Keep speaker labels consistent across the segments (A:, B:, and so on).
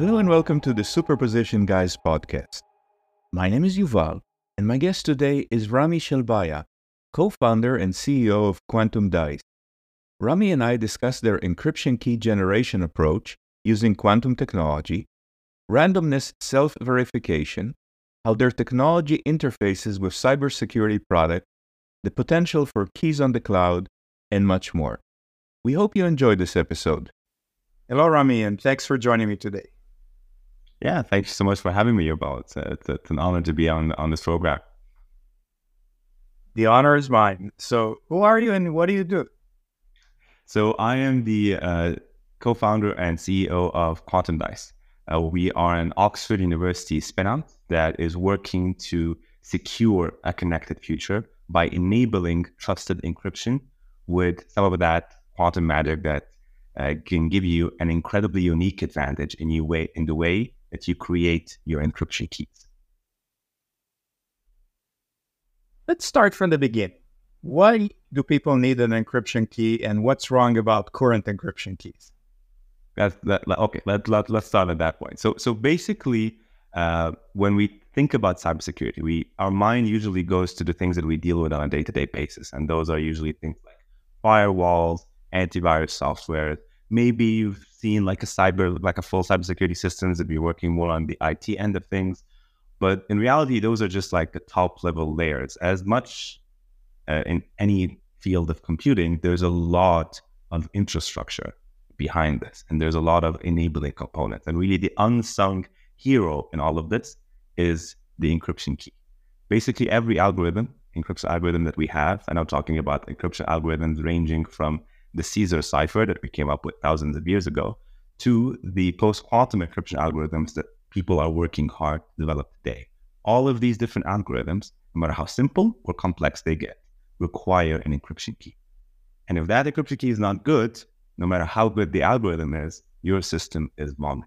A: Hello and welcome to the Superposition Guys podcast. My name is Yuval, and my guest today is Ramy Shelbaya, co founder and CEO of Quantum Dice. Ramy and I discuss their encryption key generation approach using quantum technology, randomness self verification, how their technology interfaces with cybersecurity products, the potential for keys on the cloud, and much more. We hope you enjoyed this episode. Hello, Ramy, and thanks for joining me today.
B: Yeah, thank you so much for having me, Yuval. It's, it's, it's an honor to be on, on this program.
A: The honor is mine. So, who are you and what do you do?
B: So, I am the uh, co founder and CEO of Quantum Dice. Uh, we are an Oxford University spinout that is working to secure a connected future by enabling trusted encryption with some of that quantum magic that uh, can give you an incredibly unique advantage in, you way, in the way that you create your encryption keys.
A: Let's start from the beginning. Why do people need an encryption key and what's wrong about current encryption keys?
B: That's that, okay. Let, let, let's start at that point. So, so basically, uh, when we think about cybersecurity, we our mind usually goes to the things that we deal with on a day to day basis, and those are usually things like firewalls, antivirus software. Maybe you've seen like a cyber, like a full cybersecurity systems that be working more on the IT end of things, but in reality, those are just like the top level layers. As much uh, in any field of computing, there's a lot of infrastructure behind this, and there's a lot of enabling components. And really, the unsung hero in all of this is the encryption key. Basically, every algorithm, encryption algorithm that we have, and I'm talking about encryption algorithms ranging from the Caesar cipher that we came up with thousands of years ago to the post quantum encryption algorithms that people are working hard to develop today. All of these different algorithms, no matter how simple or complex they get, require an encryption key. And if that encryption key is not good, no matter how good the algorithm is, your system is vulnerable.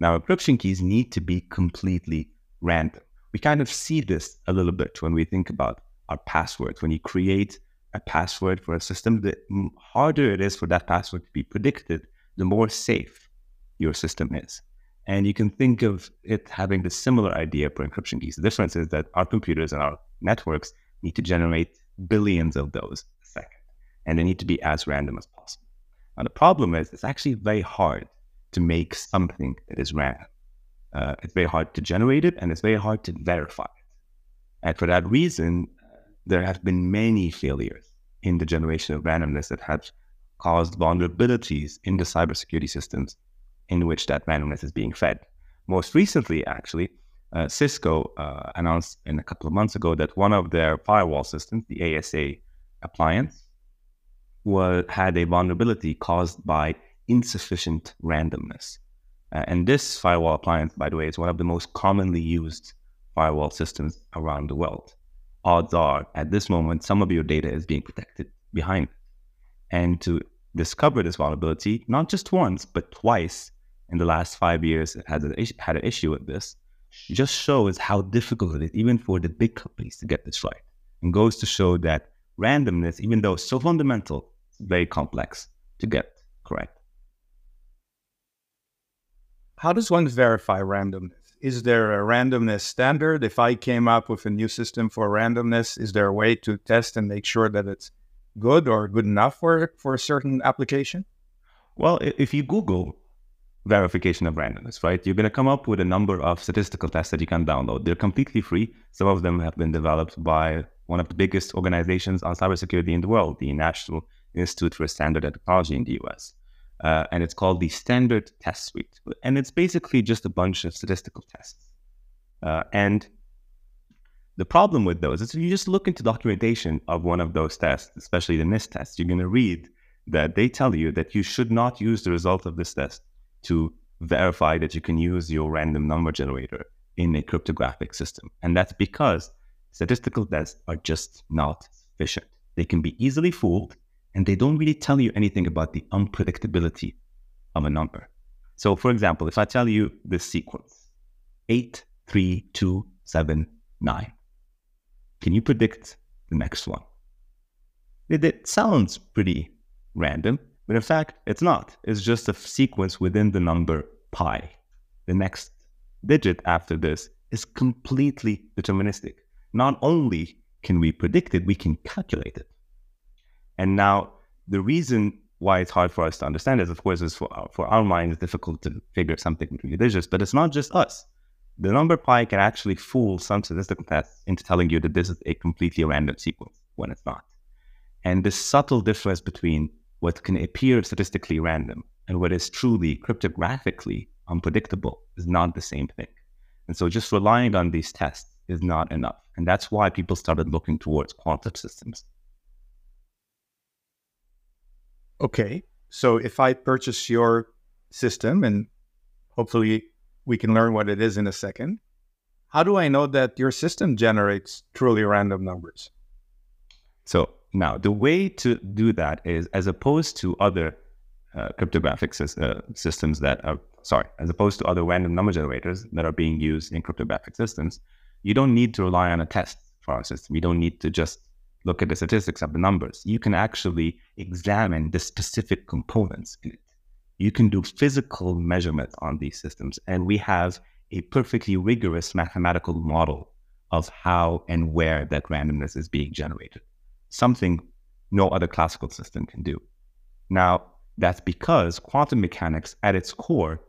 B: Now, encryption keys need to be completely random. We kind of see this a little bit when we think about our passwords. When you create a password for a system, the harder it is for that password to be predicted, the more safe your system is. And you can think of it having the similar idea for encryption keys. The difference is that our computers and our networks need to generate billions of those a second, and they need to be as random as possible. Now, the problem is it's actually very hard to make something that is random. Uh, it's very hard to generate it, and it's very hard to verify it. And for that reason, there have been many failures in the generation of randomness that have caused vulnerabilities in the cybersecurity systems in which that randomness is being fed. Most recently, actually, uh, Cisco uh, announced in a couple of months ago that one of their firewall systems, the ASA appliance, was, had a vulnerability caused by insufficient randomness. Uh, and this firewall appliance, by the way, is one of the most commonly used firewall systems around the world. Odds are, at this moment, some of your data is being protected behind it. And to discover this vulnerability, not just once, but twice in the last five years, it has had an issue with this, just shows how difficult it is, even for the big companies, to get this right. And goes to show that randomness, even though so fundamental, is very complex to get correct.
A: How does one verify randomness? Is there a randomness standard? If I came up with a new system for randomness, is there a way to test and make sure that it's good or good enough for, for a certain application?
B: Well, if you Google verification of randomness, right? You're going to come up with a number of statistical tests that you can download. They're completely free. Some of them have been developed by one of the biggest organizations on cybersecurity in the world, the National Institute for Standard and Technology in the US. Uh, and it's called the Standard Test Suite. And it's basically just a bunch of statistical tests. Uh, and the problem with those is if you just look into documentation of one of those tests, especially the NIST test, you're going to read that they tell you that you should not use the result of this test to verify that you can use your random number generator in a cryptographic system. And that's because statistical tests are just not sufficient. They can be easily fooled and they don't really tell you anything about the unpredictability of a number. So, for example, if I tell you this sequence, 8, 3, 2, 7, 9, can you predict the next one? It, it sounds pretty random, But in fact, it's not. It's just a sequence within the number pi. The next digit after this is completely deterministic. Not only can we predict it, we can calculate it. And now the reason why it's hard for us to understand is, of course, is for our, for our mind, it's difficult to figure something digits, but it's not just us. The number pi can actually fool some statistical tests into telling you that this is a completely random sequence when it's not. And this subtle difference between what can appear statistically random and what is truly cryptographically unpredictable is not the same thing. And so just relying on these tests is not enough. And that's why people started looking towards quantum systems.
A: Okay. So if I purchase your system, and hopefully we can learn what it is in a second, how do I know that your system generates truly random numbers?
B: So now the way to do that is as opposed to other uh, cryptographic uh, systems that are, sorry, as opposed to other random number generators that are being used in cryptographic systems, you don't need to rely on a test for our system. You don't need to just look at the statistics of the numbers. You can actually examine the specific components in it. You can do physical measurement on these systems. And we have a perfectly rigorous mathematical model of how and where that randomness is being generated, something no other classical system can do. Now, that's because quantum mechanics at its core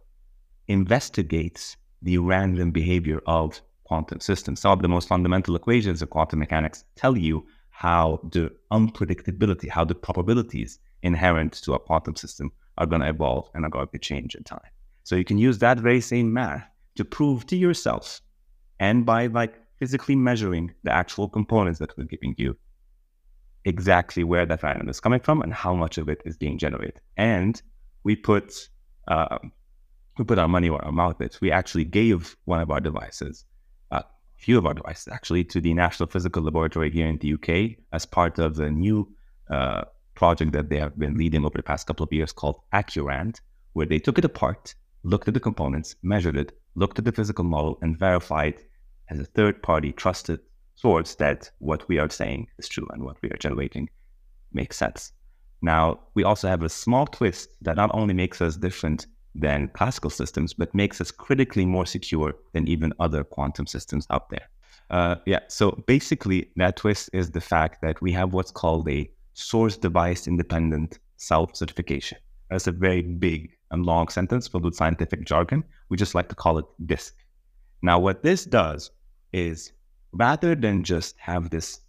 B: investigates the random behavior of quantum systems. Some of the most fundamental equations of quantum mechanics tell you how the unpredictability, how the probabilities inherent to a quantum system are going to evolve and are going to change in time. So you can use that very same math to prove to yourself and by like physically measuring the actual components that we're giving you exactly where that random is coming from and how much of it is being generated. And we put uh, we put our money where our mouth is. We actually gave one of our devices, few of our devices actually, to the National Physical Laboratory here in the UK as part of the new uh, project that they have been leading over the past couple of years called Accurand, where they took it apart, looked at the components, measured it, looked at the physical model, and verified as a third party trusted source that what we are saying is true and what we are generating makes sense. Now, we also have a small twist that not only makes us different than classical systems, but makes us critically more secure than even other quantum systems out there. Uh, yeah, so basically, that twist is the fact that we have what's called a source device independent self certification. That's a very big and long sentence filled with scientific jargon. We just like to call it DISC. Now, what this does is rather than just have this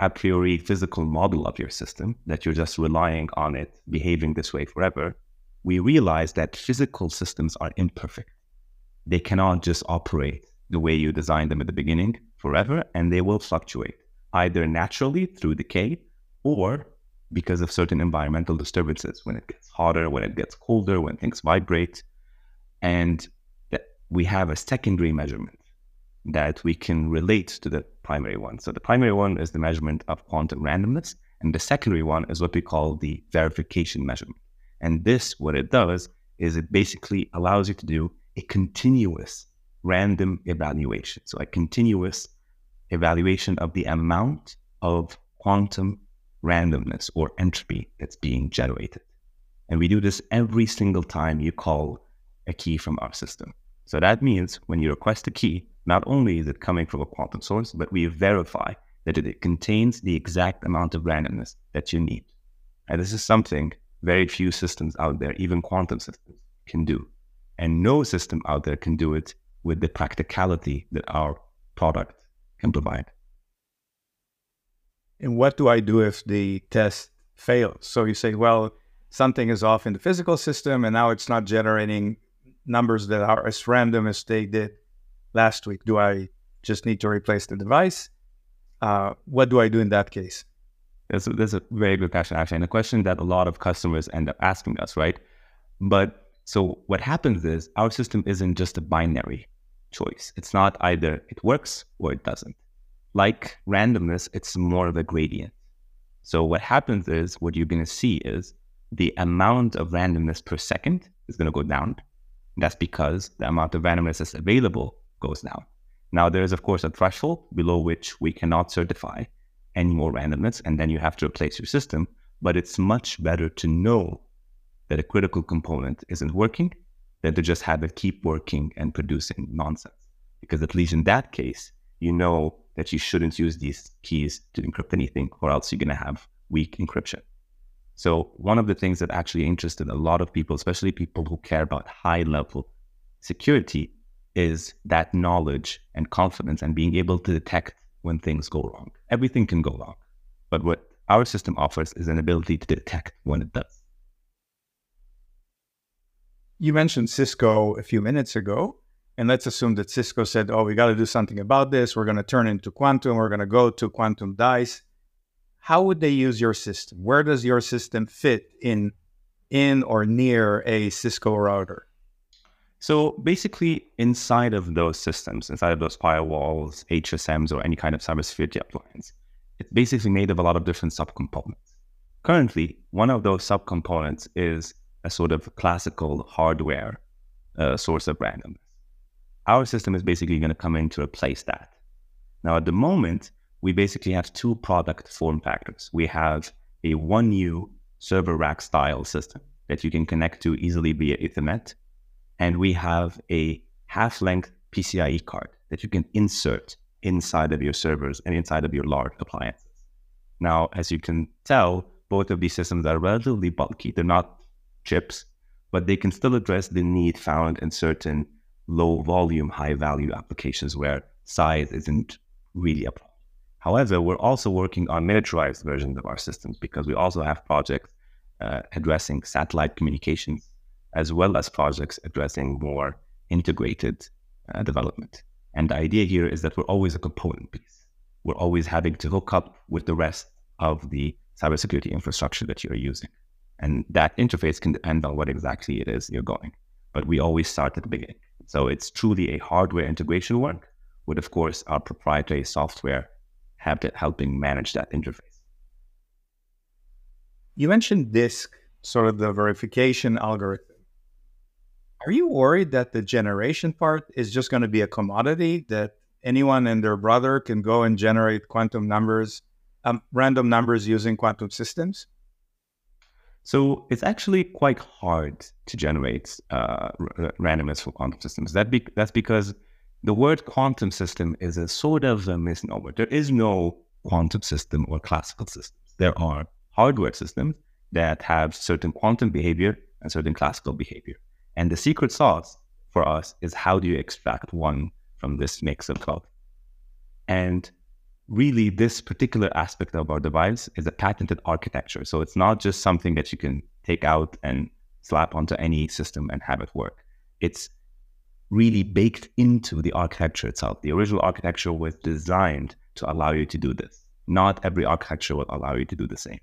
B: a priori physical model of your system that you're just relying on it behaving this way forever, we realize that physical systems are imperfect. They cannot just operate the way you designed them at the beginning forever, and they will fluctuate either naturally through decay or because of certain environmental disturbances when it gets hotter, when it gets colder, when things vibrate. And we have a secondary measurement that we can relate to the primary one. So the primary one is the measurement of quantum randomness, and the secondary one is what we call the verification measurement. And this, what it does, is it basically allows you to do a continuous random evaluation. So a continuous evaluation of the amount of quantum randomness or entropy that's being generated. And we do this every single time you call a key from our system. So that means when you request a key, not only is it coming from a quantum source, but we verify that it contains the exact amount of randomness that you need. And this is something very few systems out there, even quantum systems, can do. And no system out there can do it with the practicality that our product can provide.
A: And what do I do if the test fails? So you say, well, something is off in the physical system and now it's not generating numbers that are as random as they did last week. Do I just need to replace the device? Uh, what do I do in that case?
B: That's a, that's a very good question, actually, and a question that a lot of customers end up asking us, right? But so what happens is our system isn't just a binary choice. It's not either it works or it doesn't. Like randomness, it's more of a gradient. So what happens is what you're going to see is the amount of randomness per second is going to go down. That's because the amount of randomness that's available goes down. Now, there is, of course, a threshold below which we cannot certify any more randomness, and then you have to replace your system. But it's much better to know that a critical component isn't working than to just have it keep working and producing nonsense. Because at least in that case, you know that you shouldn't use these keys to encrypt anything, or else you're going to have weak encryption. So, one of the things that actually interested a lot of people, especially people who care about high level security, is that knowledge and confidence and being able to detect when things go wrong. Everything can go wrong. But what our system offers is an ability to detect when it does.
A: You mentioned Cisco a few minutes ago. And let's assume that Cisco said, oh, we got to do something about this. We're going to turn into quantum. We're going to go to quantum dice. How would they use your system? Where does your system fit in, in or near a Cisco router?
B: So basically, inside of those systems, inside of those firewalls, HSMs, or any kind of cybersecurity appliance, it's basically made of a lot of different subcomponents. Currently, one of those subcomponents is a sort of classical hardware uh, source of randomness our system is basically going to come in to replace that. Now, at the moment, we basically have two product form factors. We have a 1U server rack style system that you can connect to easily via Ethernet. And we have a half length PCIe card that you can insert inside of your servers and inside of your large appliances. Now, as you can tell, both of these systems are relatively bulky. They're not chips, but they can still address the need found in certain low volume, high value applications where size isn't really a problem. However, we're also working on miniaturized versions of our systems because we also have projects uh, addressing satellite communications as well as projects addressing more integrated uh, development. And the idea here is that we're always a component piece. We're always having to hook up with the rest of the cybersecurity infrastructure that you're using. And that interface can depend on what exactly it is you're going. But we always start at the beginning. So it's truly a hardware integration work with, of course, our proprietary software helping manage that interface.
A: You mentioned DISC, sort of the verification algorithm. Are you worried that the generation part is just going to be a commodity that anyone and their brother can go and generate quantum numbers, um, random numbers using quantum systems?
B: So it's actually quite hard to generate uh, randomness for quantum systems. That be- that's because the word quantum system is a sort of a misnomer. There is no quantum system or classical systems. There are hardware systems that have certain quantum behavior and certain classical behavior. And the secret sauce for us is how do you extract one from this mix of both? And really this particular aspect of our device is a patented architecture. So it's not just something that you can take out and slap onto any system and have it work. It's really baked into the architecture itself. The original architecture was designed to allow you to do this. Not every architecture will allow you to do the same.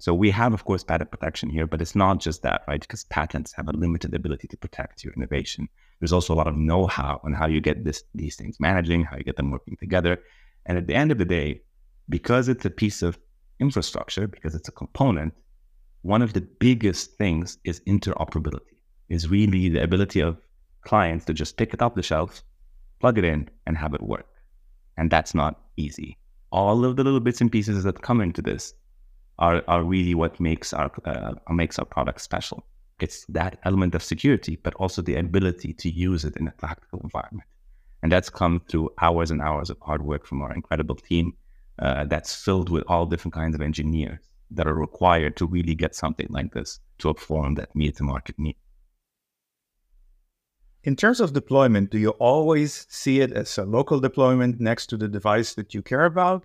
B: So we have, of course, patent protection here, but it's not just that, right? Because patents have a limited ability to protect your innovation. There's also a lot of know-how on how you get this, these things managing, how you get them working together. And at the end of the day, because it's a piece of infrastructure, because it's a component, one of the biggest things is interoperability, is really the ability of clients to just pick it off the shelf, plug it in, and have it work. And that's not easy. All of the little bits and pieces that come into this are, are really what makes our uh, makes our product special. It's that element of security, but also the ability to use it in a practical environment. And that's come through hours and hours of hard work from our incredible team uh, that's filled with all different kinds of engineers that are required to really get something like this to a form that meets the market need.
A: In terms of deployment, do you always see it as a local deployment next to the device that you care about?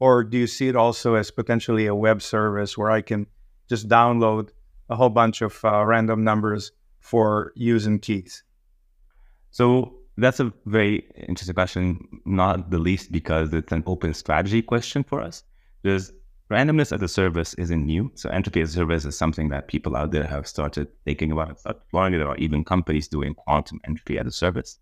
A: Or do you see it also as potentially a web service where I can just download a whole bunch of uh, random numbers for using keys?
B: So that's a very interesting question, not the least because it's an open strategy question for us. There's randomness as a service isn't new. So entropy as a service is something that people out there have started thinking about, start deploying it. There are even companies doing quantum entropy as a service.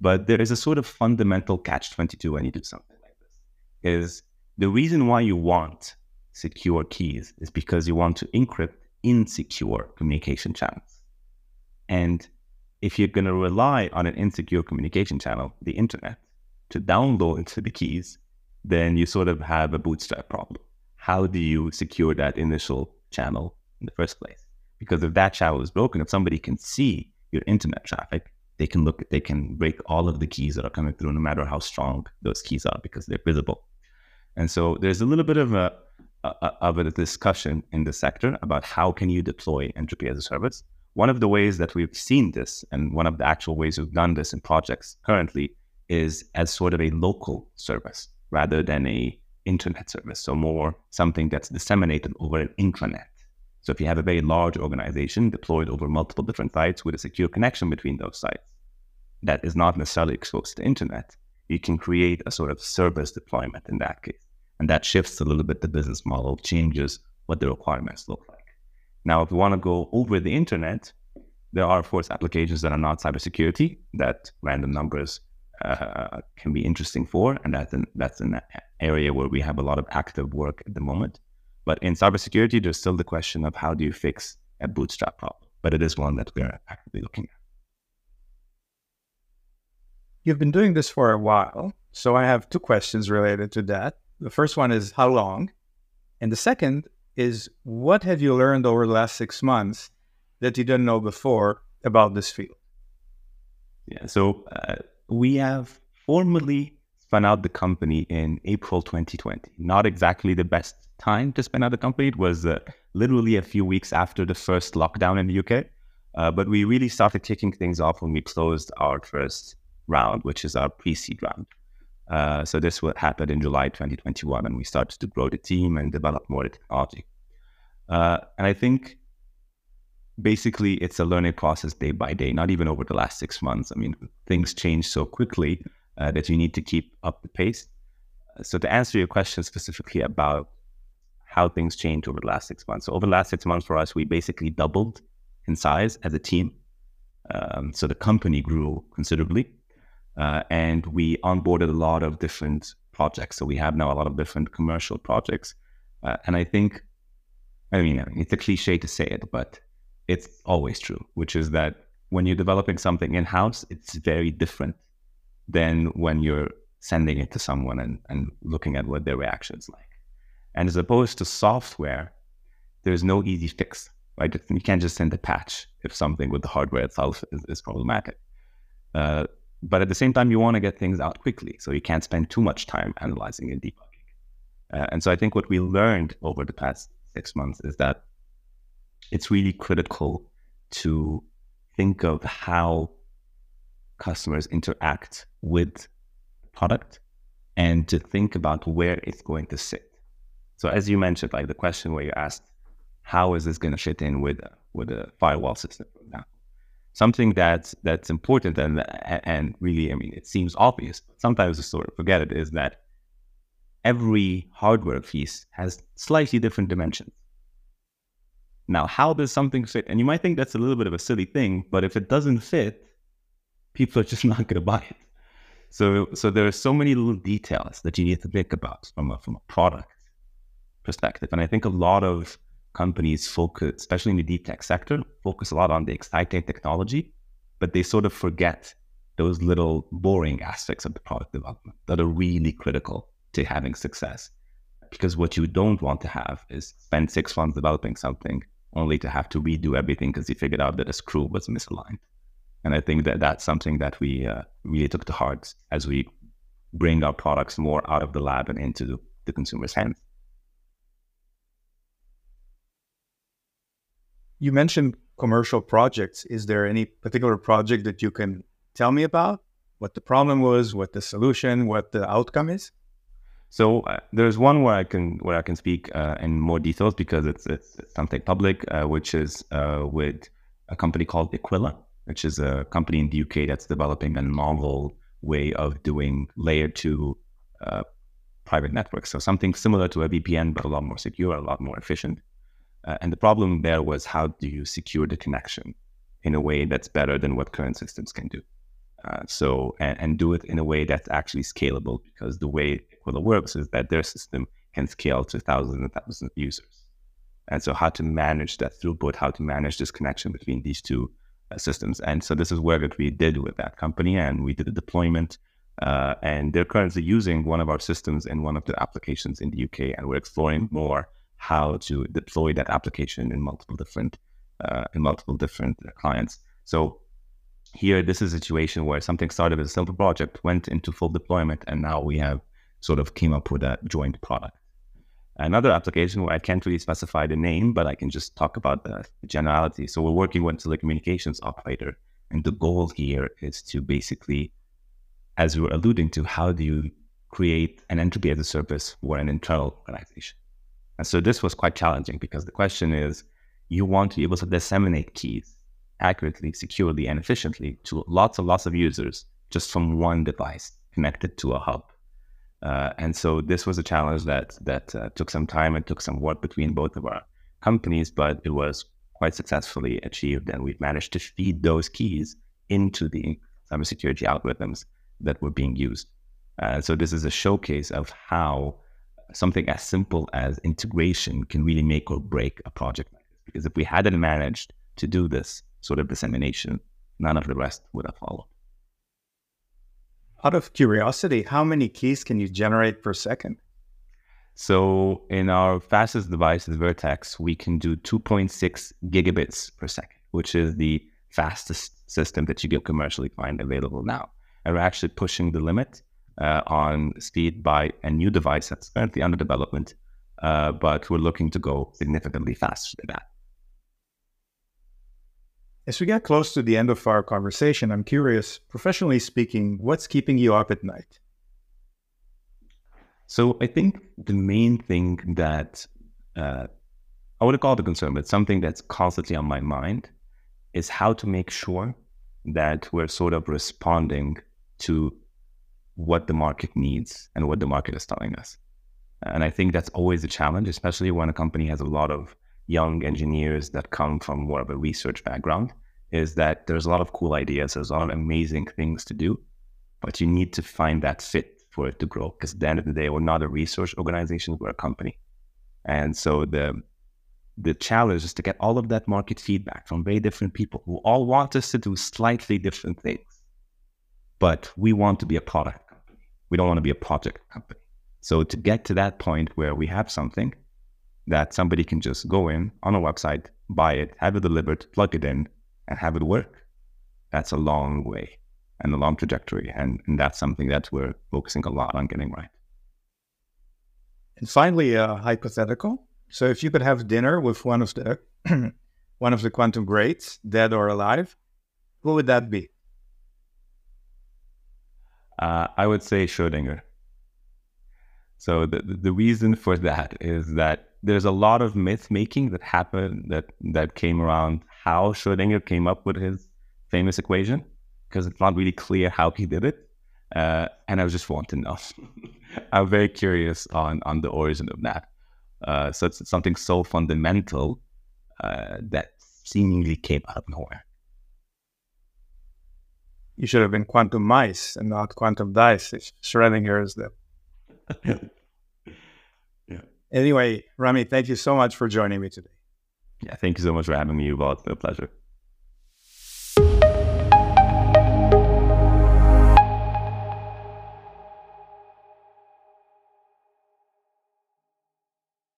B: But there is a sort of fundamental catch 22 when you do something like this. Is the reason why you want secure keys is because you want to encrypt insecure communication channels. And if you're going to rely on an insecure communication channel, the internet, to download the keys, then you sort of have a bootstrap problem. How do you secure that initial channel in the first place? Because if that channel is broken, if somebody can see your internet traffic, they can look they can break all of the keys that are coming through, no matter how strong those keys are, because they're visible. And so there's a little bit of a, a of a discussion in the sector about how can you deploy entropy as a service. One of the ways that we've seen this, and one of the actual ways we've done this in projects currently, is as sort of a local service rather than a internet service. So more something that's disseminated over an intranet. So if you have a very large organization deployed over multiple different sites with a secure connection between those sites that is not necessarily exposed to the internet, you can create a sort of service deployment in that case. And that shifts a little bit the business model, changes what the requirements look like. Now, if you want to go over the internet, there are, of course, applications that are not cybersecurity that random numbers uh, can be interesting for, and that's an, that's an area where we have a lot of active work at the moment. But in cybersecurity, there's still the question of how do you fix a bootstrap problem, but it is one that we are actively looking at.
A: You've been doing this for a while, so I have two questions related to that. The first one is how long? And the second is what have you learned over the last six months that you didn't know before about this field?
B: Yeah, so uh, we have formally spun out the company in April 2020. Not exactly the best time to spin out the company. It was uh, literally a few weeks after the first lockdown in the UK. Uh, but we really started kicking things off when we closed our first round, which is our pre-seed round. Uh, so this what happened in July 2021, and we started to grow the team and develop more technology. Uh, and I think basically it's a learning process day by day, not even over the last six months. I mean, things change so quickly uh, that you need to keep up the pace. So to answer your question specifically about how things changed over the last six months. So over the last six months for us, we basically doubled in size as a team. Um, so the company grew considerably, uh, and we onboarded a lot of different projects. So we have now a lot of different commercial projects, uh, and I think, I mean, it's a cliche to say it, but it's always true, which is that when you're developing something in house, it's very different than when you're sending it to someone and, and looking at what their reaction is like. And as opposed to software, there's no easy fix, right? You can't just send a patch if something with the hardware itself is, is problematic. Uh, but at the same time, you want to get things out quickly. So you can't spend too much time analyzing and debugging. Uh, and so I think what we learned over the past six months is that it's really critical to think of how customers interact with the product and to think about where it's going to sit. So as you mentioned, like the question where you asked, how is this going to fit in with with a firewall system, for example? Something that's that's important and and really, I mean, it seems obvious, but sometimes we sort of forget it is that every hardware piece has slightly different dimensions. Now, how does something fit? And you might think that's a little bit of a silly thing, but if it doesn't fit, people are just not going to buy it. So, so there are so many little details that you need to think about from a, from a product perspective. And I think a lot of companies focus, especially in the deep tech sector, focus a lot on the exciting technology, but they sort of forget those little boring aspects of the product development that are really critical to having success. Because what you don't want to have is spend six months developing something only to have to redo everything because you figured out that a screw was misaligned. And I think that that's something that we uh, really took to heart as we bring our products more out of the lab and into the consumer's hands.
A: You mentioned commercial projects. Is there any particular project that you can tell me about? What the problem was, what the solution, what the outcome is?
B: So uh, there's one where I can where I can speak uh, in more details because it's it's, something public, uh, which is uh, with a company called Aquila, which is a company in the UK that's developing a novel way of doing layer two uh, private networks. So something similar to a VPN, but a lot more secure, a lot more efficient. Uh, and the problem there was how do you secure the connection in a way that's better than what current systems can do. Uh, so and, and, do it in a way that's actually scalable because the way Aquila works is that their system can scale to thousands and thousands of users. And so how to manage that throughput, how to manage this connection between these two uh, systems. And so this is work that we did with that company and we did a deployment. Uh, and they're currently using one of our systems in one of the applications in the UK. And we're exploring more how to deploy that application in multiple different uh, in multiple different uh, clients. So here, this is a situation where something started as a simple project, went into full deployment, and now we have sort of came up with a joint product. Another application where I can't really specify the name, but I can just talk about the generality. So we're working with telecommunications operator, and the goal here is to basically, as we were alluding to, how do you create an entropy as a service for an internal organization? And so this was quite challenging because the question is, you want to be able to disseminate keys accurately, securely, and efficiently to lots and lots of users just from one device connected to a hub. Uh, and so this was a challenge that that uh, took some time and took some work between both of our companies, but it was quite successfully achieved, and we've managed to feed those keys into the cybersecurity algorithms that were being used. Uh, so this is a showcase of how something as simple as integration can really make or break a project like this. Because if we hadn't managed to do this sort of dissemination, none of the rest would have followed.
A: Out of curiosity, how many keys can you generate per second?
B: So in our fastest device, the Vertex, we can do 2.6 gigabits per second, which is the fastest system that you can commercially find available now. And we're actually pushing the limit uh, on speed by a new device that's currently under development, uh, but we're looking to go significantly faster than that.
A: As we get close to the end of our conversation, I'm curious, professionally speaking, what's keeping you up at night?
B: So I think the main thing that uh, I would call it a concern, but something that's constantly on my mind is how to make sure that we're sort of responding to what the market needs and what the market is telling us. And I think that's always a challenge, especially when a company has a lot of young engineers that come from more of a research background is that there's a lot of cool ideas, there's a lot of amazing things to do, but you need to find that fit for it to grow. Because at the end of the day, we're not a research organization, we're a company. And so the the challenge is to get all of that market feedback from very different people who all want us to do slightly different things. But we want to be a product. We don't want to be a project company. So to get to that point where we have something that somebody can just go in on a website, buy it, have it delivered, plug it in, and have it work, that's a long way and a long trajectory. And, and that's something that we're focusing a lot on getting right.
A: And finally, a hypothetical. So if you could have dinner with one of the one of the quantum greats, dead or alive, who would that be?
B: Uh, I would say Schrodinger. So the the reason for that is that there's a lot of myth making that happened that that came around how Schrodinger came up with his famous equation because it's not really clear how he did it. Uh, and I just want to know. I'm very curious on on the origin of that. Uh, so it's something so fundamental uh, that seemingly came out of nowhere.
A: You should have been quantum mice and not quantum dice. If Schrodinger is the Anyway, Ramy, thank you so much for joining me today.
B: Yeah, thank you so much for having me, Yuval. It's been a pleasure.